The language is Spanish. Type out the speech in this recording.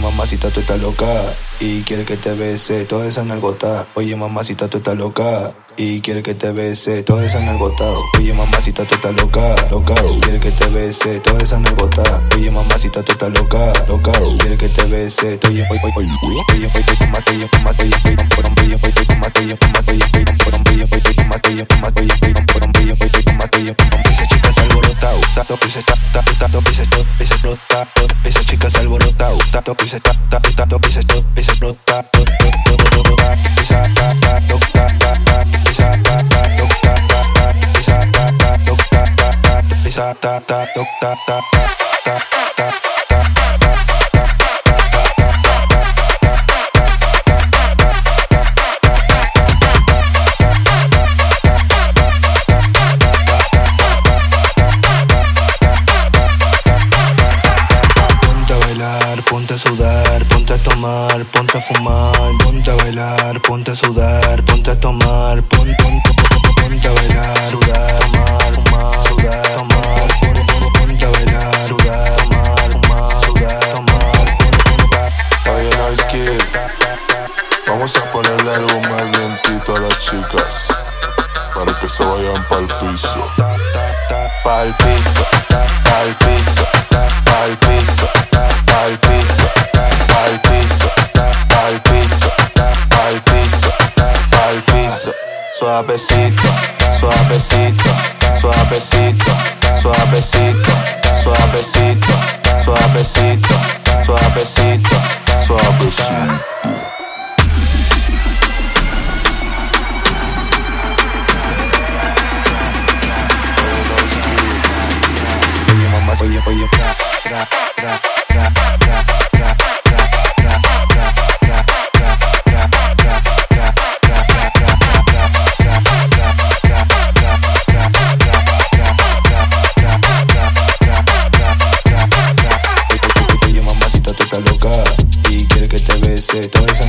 mamacita, tú estás loca y quiere que te bese toda esa nalgota. Oye, mamacita, tú estás loca y quiere que te bese toda esa nalgota. Oye, mamacita, tú estás loca, loca. Quiere que te bese toda esa nalgota. Oye, mamacita, tú estás loca, loca. Quiere que te bese. Oye, oye, oye, oye, oye, oye, oye, oye, oye, oye, oye, esa tot, esa explota, esa chica se alborota, uta, top, esa top, explota, ta, ta, ta, ta, ta, ta. Sudar, ponte a tomar, ponte a fumar, ponte a bailar, ponte a sudar, ponte a tomar, ponte, ponte, ponte a bailar, sudar, tomar, fumar, sudar, tomar, ponte a bailar, sudar, tomar, fumar, sudar, tomar, Oye, Nice Kid, vamos a ponerle algo más lentito a las chicas, para que se vayan pa'l piso. Pa'l piso, pa'l piso, suavecito, suavecito, suavecito, suavecito, suavecito, suavecito, suavecito, suavecito. Oye, oye. Sí, todo eso